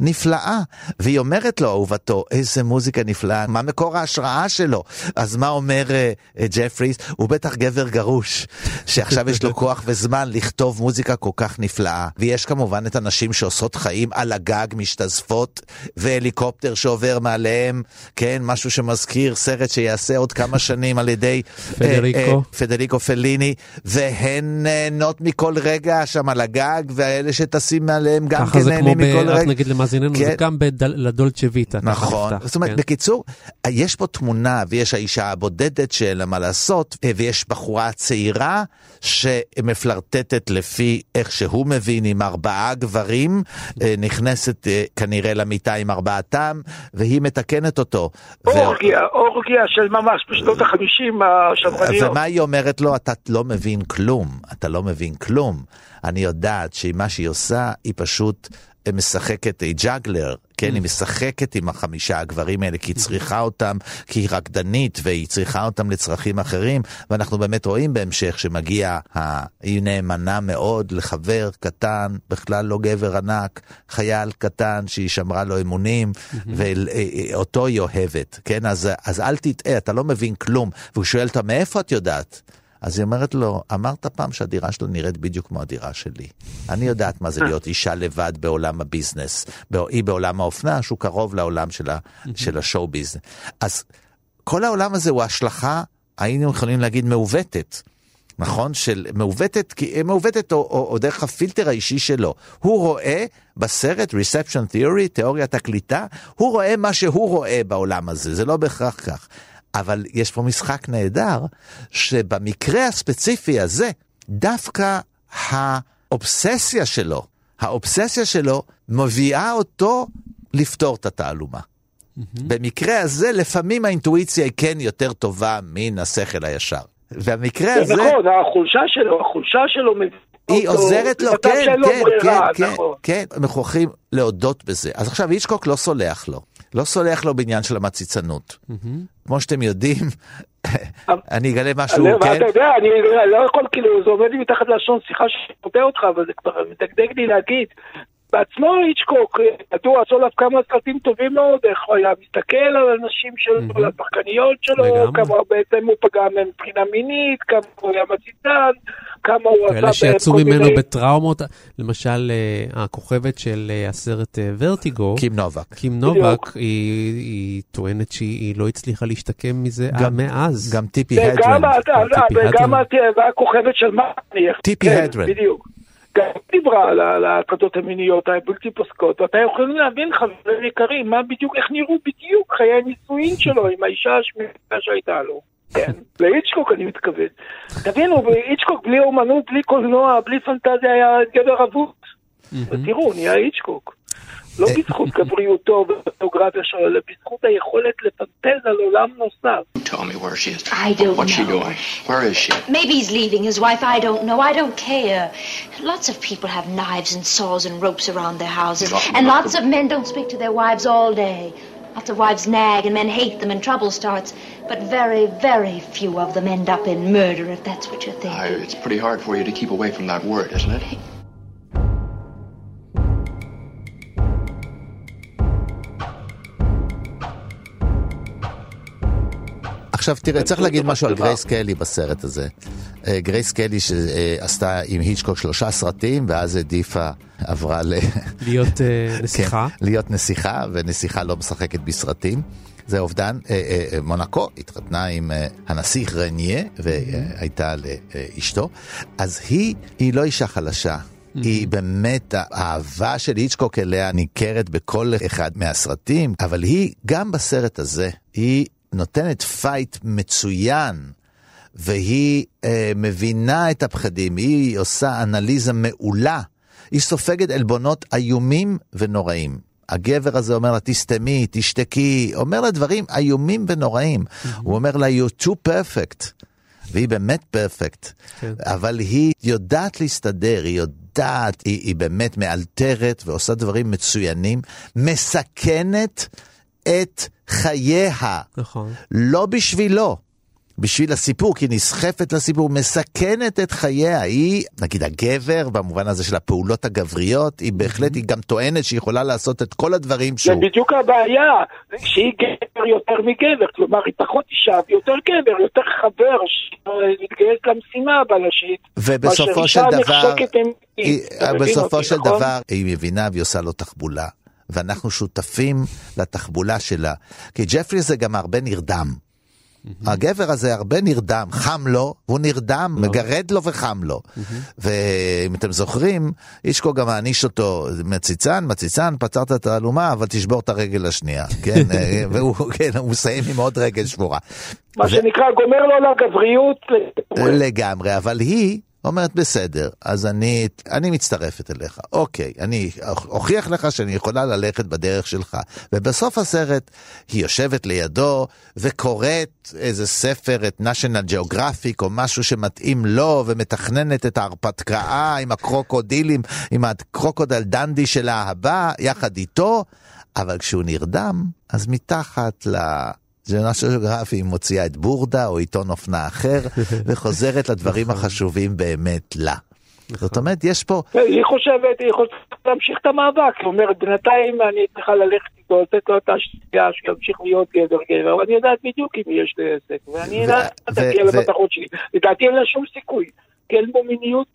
נפלאה. והיא אומרת לו, אהובתו, איזה מוזיקה נפלאה, מה מקור ההשראה שלו? אז מה אומר אה, ג'פריס? הוא בטח גבר גרוש, שעכשיו יש לו כוח וזמן לכתוב מוזיקה כל כך נפלאה. ויש כמובן את הנשים שעושות חיים על הגג, משתזפות, והליקופטר שעובר מעליהם, כן, משהו שמזכיר סרט שיעשה עוד כמה שנים על ידי אה, פדריקו. אה, פדריקו פליני, והן נהנות מכל רגע שם על הגג, ואלה שטסים מעליהם גם ככה כן זה כמו, נהנים ב... מכל רק רגע. נגיד למאזיננו, זה כן. גם בדולצ'ה ויטה. ככה נכון, זאת אומרת, כן. בקיצור, יש פה תמונה ויש האישה הבודדת שאין לה מה לעשות, אה, ויש בחורה צעירה שמפלרטטת לפי איך שהוא מבין עם ארבעה גברים, אה, נכנסת אה, כנראה למיטה עם ארבעתם, והיא מתקנת אותו. ו- אורגיה, אורגיה של ממש בשנות החמישים השמרניות. ומה היא אומרת לו? אתה לא מבין כלום, אתה לא מבין כלום. אני יודעת שמה שהיא עושה, היא פשוט משחקת, היא ג'אגלר, כן, היא משחקת עם החמישה הגברים האלה, כי היא צריכה אותם, כי היא רקדנית, והיא צריכה אותם לצרכים אחרים, ואנחנו באמת רואים בהמשך שמגיע, ה- היא נאמנה מאוד לחבר קטן, בכלל לא גבר ענק, חייל קטן שהיא שמרה לו אמונים, ואותו היא אוהבת, כן? אז, אז אל תטעה, אתה לא מבין כלום. והוא שואל אותה, מאיפה את יודעת? אז היא אומרת לו, אמרת פעם שהדירה שלו נראית בדיוק כמו הדירה שלי. אני יודעת מה זה להיות אישה לבד בעולם הביזנס. היא בעולם האופנה, שהוא קרוב לעולם של, ה, של השואו ביזנס. אז כל העולם הזה הוא השלכה, היינו יכולים להגיד מעוותת. נכון? של מעוותת, כי- מעוותת או, או, או דרך הפילטר האישי שלו. הוא רואה בסרט reception theory, תיאוריית הקליטה, הוא רואה מה שהוא רואה בעולם הזה, זה לא בהכרח כך. אבל יש פה משחק נהדר, שבמקרה הספציפי הזה, דווקא האובססיה שלו, האובססיה שלו מביאה אותו לפתור את התעלומה. במקרה הזה, לפעמים האינטואיציה היא כן יותר טובה מן השכל הישר. והמקרה הזה... זה נכון, החולשה שלו, החולשה שלו היא אותו עוזרת לו, כן, שאין לו כן, ברירה, כן, כן, נכון. כן, הם מוכרחים להודות בזה. אז עכשיו היצ'קוק לא סולח לו. לא סולח לו בעניין של המציצנות. כמו שאתם יודעים, אני אגלה משהו, כן? אתה יודע, אני לא יכול, כאילו, זה עומד לי מתחת לשון, סליחה שאני אותך, אבל זה כבר מדגדג לי להגיד. בעצמו היצ'קוק, ידוע, עשו עליו כמה סרטים טובים מאוד, איך הוא היה מסתכל על הנשים שלו, על השחקניות שלו, לגמרי. כמה בעצם הוא פגע מהם מבחינה מינית, כמה הוא היה מציצן, כמה הוא עשה... כאלה שיצאו ממנו מיני- בטראומות, למשל אה, הכוכבת של אה, הסרט אה, ורטיגו, קים נובק. קים נובק, היא היא טוענת שהיא לא הצליחה להשתקם מזה גם- מאז. גם טיפי הדרן. וגם הדרן. ה- והכוכבת של מאני. טיפי כן, הדרן. בדיוק. גם דיברה על ההטרדות המיניות הבלתי פוסקות, ואתה יכולים להבין, חברים יקרים, מה בדיוק, איך נראו בדיוק חיי הנישואין שלו עם האישה השמיעה שהייתה לו. כן, לאיצ'קוק אני מתכוון. תבינו, איצ'קוק בלי אומנות, בלי קולנוע, בלי פנטזיה היה גבר אבוד. ותראו, הוא נהיה איצ'קוק. לא בזכות גבריותו והפוטוגרפיה שלו, אלא בזכות היכולת לפנטז על עולם נוסף. Tell me where she is. I don't What's she know. doing? Where is she? Maybe he's leaving his wife. I don't know. I don't care. Lots of people have knives and saws and ropes around their houses, Not- and not lots the- of men don't speak to their wives all day. Lots of wives nag and men hate them and trouble starts. But very, very few of them end up in murder, if that's what you're thinking. I, it's pretty hard for you to keep away from that word, isn't it? עכשיו תראה, צריך להגיד משהו על גרייס קלי בסרט הזה. אה, גרייס קלי שעשתה עם היצ'קוק שלושה סרטים, ואז העדיפה, עברה ל... להיות אה, נסיכה. כן, להיות נסיכה, ונסיכה לא משחקת בסרטים. זה אובדן, אה, מונקו התחתנה עם הנסיך רניה, והייתה לאשתו. אז היא, היא לא אישה חלשה. היא באמת, האהבה של היצ'קוק אליה ניכרת בכל אחד מהסרטים, אבל היא, גם בסרט הזה, היא נותנת fight מצוין, והיא אה, מבינה את הפחדים, היא עושה אנליזה מעולה. היא סופגת עלבונות איומים ונוראים. הגבר הזה אומר לה, תסתמי, תשתקי, אומר לה דברים איומים ונוראים. Mm-hmm. הוא אומר לה, you're too perfect. והיא באמת perfect, כן. אבל היא יודעת להסתדר, היא יודעת, היא, היא באמת מאלתרת ועושה דברים מצוינים, מסכנת את חייה. נכון. לא בשבילו. בשביל הסיפור, כי נסחפת לסיפור, מסכנת את חייה. היא, נגיד הגבר, במובן הזה של הפעולות הגבריות, היא בהחלט, היא גם טוענת שהיא יכולה לעשות את כל הדברים שהוא... זה בדיוק הבעיה, שהיא גבר יותר מגבר, כלומר היא פחות אישה ויותר גבר, יותר חבר, שמתגייס למשימה הבלשית. ובסופו של דבר, היא, בסופו של נכון? דבר, היא מבינה והיא עושה לו תחבולה. ואנחנו שותפים לתחבולה שלה. כי ג'פרי זה גם הרבה נרדם. Mm-hmm. הגבר הזה הרבה נרדם, חם לו, והוא נרדם, no. מגרד לו וחם לו. Mm-hmm. ואם אתם זוכרים, אישקו גם מעניש אותו, מציצן, מציצן, פצרת את האלומה, אבל תשבור את הרגל השנייה, כן? והוא כן, הוא מסיים עם עוד רגל שבורה. מה ו... שנקרא, גומר לו לגבריות. לגמרי, אבל היא... אומרת, בסדר, אז אני, אני מצטרפת אליך. אוקיי, אני אוכיח לך שאני יכולה ללכת בדרך שלך. ובסוף הסרט היא יושבת לידו וקוראת איזה ספר, את national geographic או משהו שמתאים לו, ומתכננת את ההרפתקה עם הקרוקודילים, עם הקרוקודל דנדי של האהבה, יחד איתו. אבל כשהוא נרדם, אז מתחת ל... משהו גרפי, היא מוציאה את בורדה או עיתון אופנה אחר, וחוזרת לדברים נכון. החשובים באמת לה. זאת אומרת, יש פה... היא חושבת, היא חושבת להמשיך את המאבק, היא אומרת, בינתיים אני צריכה ללכת איתו, לתת לו את השתייה, שימשיך להיות גבר גבר, ואני יודעת בדיוק אם יש לי עסק, ואני יודעת להגיע למתחות שלי. לדעתי אין לה שום סיכוי, כי אין בו מיניות,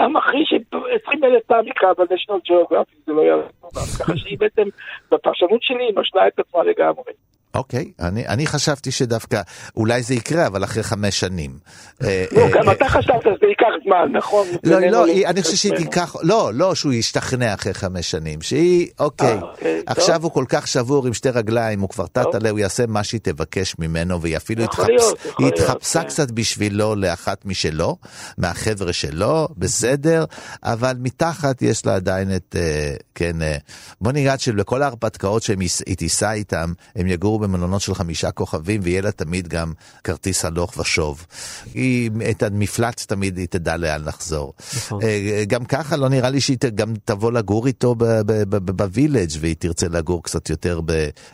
גם אחרי ש-20 אלף פעם יקרא בנשיונל ג'אוגרפי, זה לא יעזור, ככה שהיא בעצם, בפרשנות שלי, היא משלה את עצמה לגמרי. אוקיי, אני, אני חשבתי שדווקא אולי זה יקרה, אבל אחרי חמש שנים. אה, לא, גם אה, אתה חשבת שזה ייקח זמן, נכון? לא, לא, אני חושב שהיא תיקח, לא, לא שהוא ישתכנע אחרי חמש שנים, שהיא, אוקיי, אה, אוקיי עכשיו הוא כל כך שבור עם שתי רגליים, הוא כבר תת עליה, הוא יעשה מה שהיא תבקש ממנו, והיא אפילו התחפשה כן. קצת בשבילו לאחת משלו, מהחבר'ה שלו, בסדר, אבל מתחת יש לה עדיין את, כן, בוא נראה שבכל ההרפתקאות שהיא תיסע איתם, הם יגורו במלונות של חמישה כוכבים, ויהיה לה תמיד גם כרטיס הלוך ושוב. היא, את המפלט תמיד היא תדע לאן לחזור. נכון. אה, גם ככה לא נראה לי שהיא גם תבוא לגור איתו בווילג' והיא תרצה לגור קצת יותר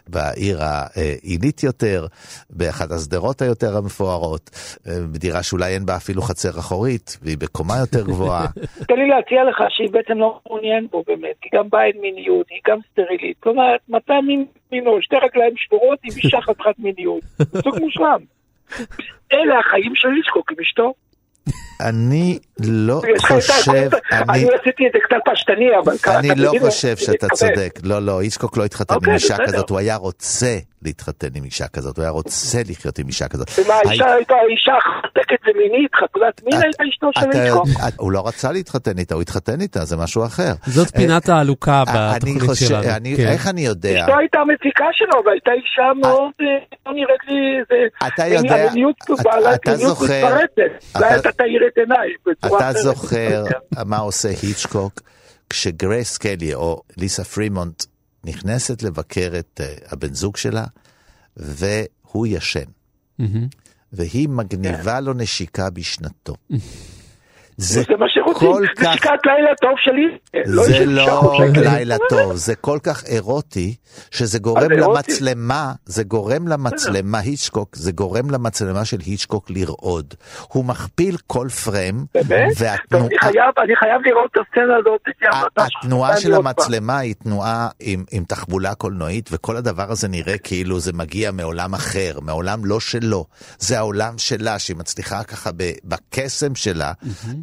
בעיר העילית יותר, באחת השדרות היותר המפוארות, אה, בדירה שאולי אין בה אפילו חצר אחורית, והיא בקומה יותר גבוהה. תן לי להציע לך שהיא בעצם לא מעוניינת בו באמת, היא גם באה עם מיניות, היא גם סטרילית. כלומר, מצא מין מינו, שתי רגליים שבורות עם אישה חתיכת מיניות. סוג מושלם. אלה החיים של היצקוק עם אשתו. אני לא חושב, אני עשיתי את זה קצת פשטני, אבל אני לא חושב שאתה צודק, לא, לא, היצקוק לא התחתן עם אוקיי, אישה כזאת, הוא היה רוצה להתחתן עם אישה כזאת, הוא היה רוצה לחיות עם אישה כזאת. ומה, האישה הייתה אישה חתקת ומינית, חתולת מין הייתה אשתו של היצקוק? הוא לא רצה להתחתן איתה, הוא התחתן איתה, זה משהו אחר. זאת פינת העלוקה בתוכנית שלנו. כן. איך אני יודע? אשתו הייתה מפיקה שלו, והייתה אישה מאוד, לא נראית לי, אתה יודע, אתה זוכר, אתה זוכר מה עושה היצ'קוק כשגרייס קלי או ליסה פרימונט נכנסת לבקר את uh, הבן זוג שלה, והוא ישן. Mm-hmm. והיא מגניבה לו נשיקה בשנתו. זה זה מה שרוצים, כל זה כך... שיקת לילה טוב שלי. זה של לא שחר שקל. לילה טוב, זה כל כך אירוטי, שזה גורם. למצלמה, זה גורם למצלמה, היצ'קוק, זה גורם למצלמה של היצ'קוק לרעוד. הוא מכפיל כל פריים, באמת? טוב, אני והתנועה... חייב, אני חייב לראות את הסצנה הזאת. זה התנועה של. המצלמה היא תנועה עם, עם תחבולה קולנועית, וכל הדבר הזה נראה כאילו זה מגיע מעולם אחר, מעולם לא שלו. זה העולם שלה, שהיא מצליחה ככה ב- בקסם שלה.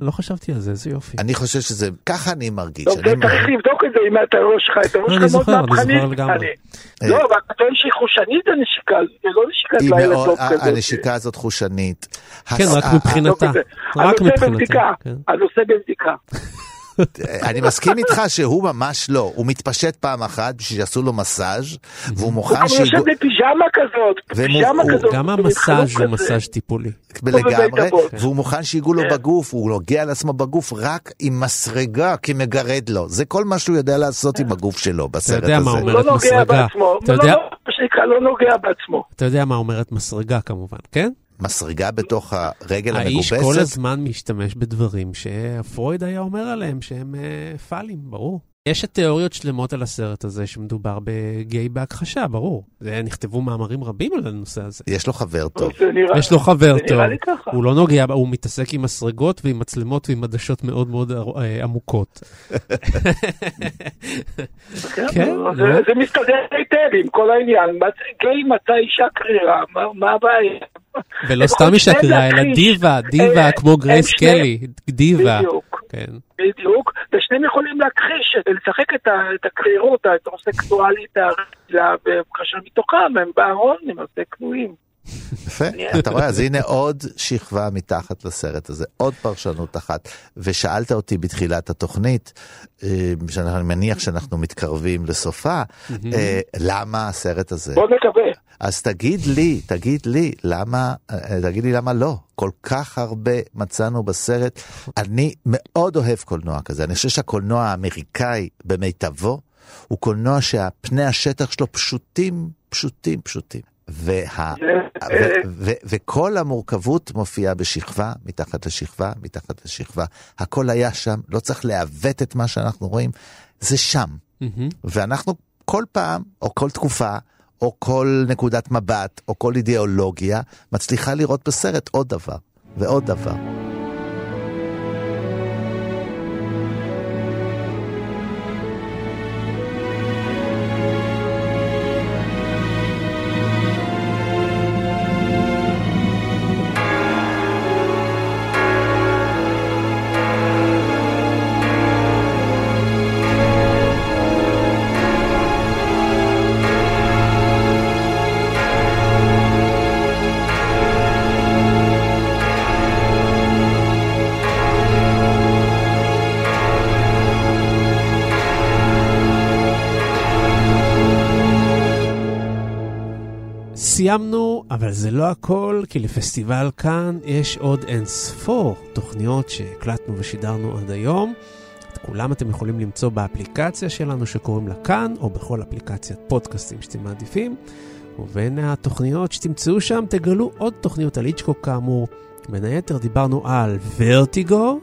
לא חשבתי על זה, איזה יופי. אני חושב שזה, ככה אני מרגיש. זה צריך לבדוק את זה עם הראש שלך, את הראש אני שלך מאוד זוכר, אני מהפכני. זוכר לגמרי. אני- לא, אבל אתה טוען שהיא חושנית הנשיקה, זה לא נשיקת לילה טוב כזאת. הנשיקה הזאת חושנית. כן, רק מבחינתה. לא כזה. רק הנושא מבחינתה. בבדיקה, כן. הנושא בבדיקה. אני מסכים איתך שהוא ממש לא, הוא מתפשט פעם אחת בשביל שיעשו לו מסאז' והוא הוא מוכן גם יושב בפיג'מה כזאת, פיג'מה כזאת. גם המסאז' הוא. מסאז' טיפולי. לגמרי. והוא מוכן שיגעו לו כן. בגוף, הוא נוגע לעצמו בגוף רק עם מסרגה כמגרד לו. זה כל מה שהוא יודע לעשות עם הגוף שלו בסרט יודע מה הזה. אומר. לא אומרת נוגע מסרגה. בעצמו, אתה לא, יודע- מה לא נוגע בעצמו. אתה יודע מה אומרת מסרגה כמובן, כן? מסרגה בתוך הרגל האיש המגובסת. כל הזמן משתמש בדברים שפרויד היה אומר עליהם שהם אה, פאלים, ברור. יש את תיאוריות שלמות על הסרט הזה שמדובר בגיי בהכחשה, ברור. זה נכתבו מאמרים רבים על הנושא הזה. יש לו חבר טוב. יש לו חבר טוב. הוא לא נוגע, הוא מתעסק עם מסרגות ועם מצלמות ועם עדשות מאוד מאוד אה, עמוקות. כן, כן, זה- מסתדר היטב עם כל העניין. גיי מצא אישה קרירה, מה- הבעיה? ולא סתם אישה קריאה, אלא. דיבה, דיבה אה, כמו גרייס הם שניהם- קלי, דיבה. בדיוק. כן. בדיוק, ושניהם יכולים להכחיש, לשחק את ה- את הקרירות ההטרוסקסואלית וכאשר מתוכם הם בארון, למעשה כנועים. יפה, אתה רואה, אז הנה עוד שכבה מתחת לסרט הזה, עוד פרשנות אחת. ושאלת אותי בתחילת התוכנית, אה, שאני מניח שאנחנו מתקרבים לסופה, אה, למה הסרט הזה? בוא נקווה. אז תגיד לי, תגיד לי, למה, אה, תגיד לי למה לא? כל כך הרבה מצאנו בסרט. אני מאוד אוהב קולנוע כזה, אני חושב שהקולנוע האמריקאי במיטבו, הוא קולנוע שהפני השטח שלו פשוטים, פשוטים, פשוטים. וה... ו- ו- וכל המורכבות מופיעה בשכבה, מתחת לשכבה, מתחת לשכבה. הכל היה שם, לא צריך לעוות את מה שאנחנו רואים, זה שם. ואנחנו כל פעם, או כל תקופה, או כל נקודת מבט, או כל אידיאולוגיה, מצליחה לראות בסרט עוד דבר, ועוד דבר. אבל זה לא הכל, כי לפסטיבל כאן יש עוד אין ספור תוכניות שהקלטנו ושידרנו עד היום. את כולם אתם יכולים למצוא באפליקציה שלנו שקוראים לה כאן, או בכל אפליקציית פודקאסטים שאתם מעדיפים. ובין התוכניות שתמצאו שם תגלו עוד תוכניות על איצ'קוק כאמור. בין היתר דיברנו על ורטיגו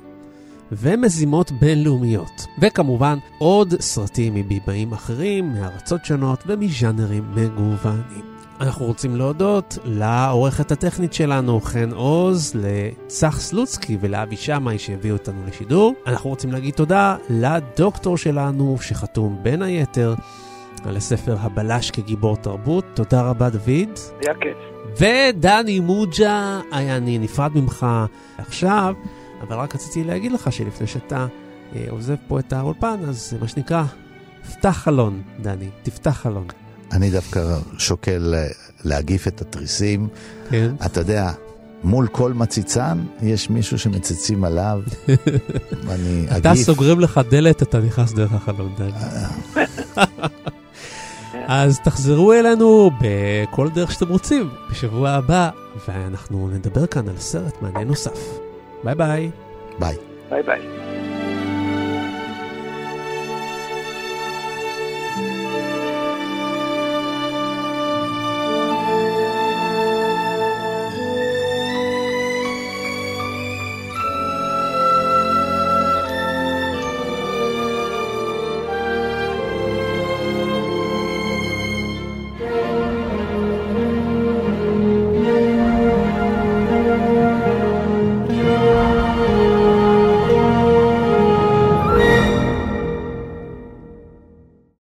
ומזימות בינלאומיות. וכמובן עוד סרטים מבימאים אחרים, מארצות שונות ומז'אנרים מגוונים. אנחנו רוצים להודות לעורכת הטכנית שלנו, חן עוז, לצח סלוצקי ולאבי שמאי שהביאו אותנו לשידור. אנחנו רוצים להגיד תודה לדוקטור שלנו, שחתום בין היתר על הספר הבלש כגיבור תרבות. תודה רבה, דוד. היה כיף. ודני מוג'ה, אני נפרד ממך עכשיו, אבל רק רציתי להגיד לך שלפני שאתה אה, עוזב פה את האולפן, אז מה שנקרא, פתח חלון, דני, תפתח חלון. אני דווקא שוקל אה, להגיף את התריסים. כן. אתה יודע, מול כל מציצן יש מישהו שמציצים עליו. אני אתה אגיף. סוגרים לך דלת, אתה נכנס דרך החלון, דני. אז תחזרו אלינו בכל דרך שאתם רוצים בשבוע הבא, ואנחנו נדבר כאן על סרט מעניין נוסף. ביי ביי. ביי. ביי ביי.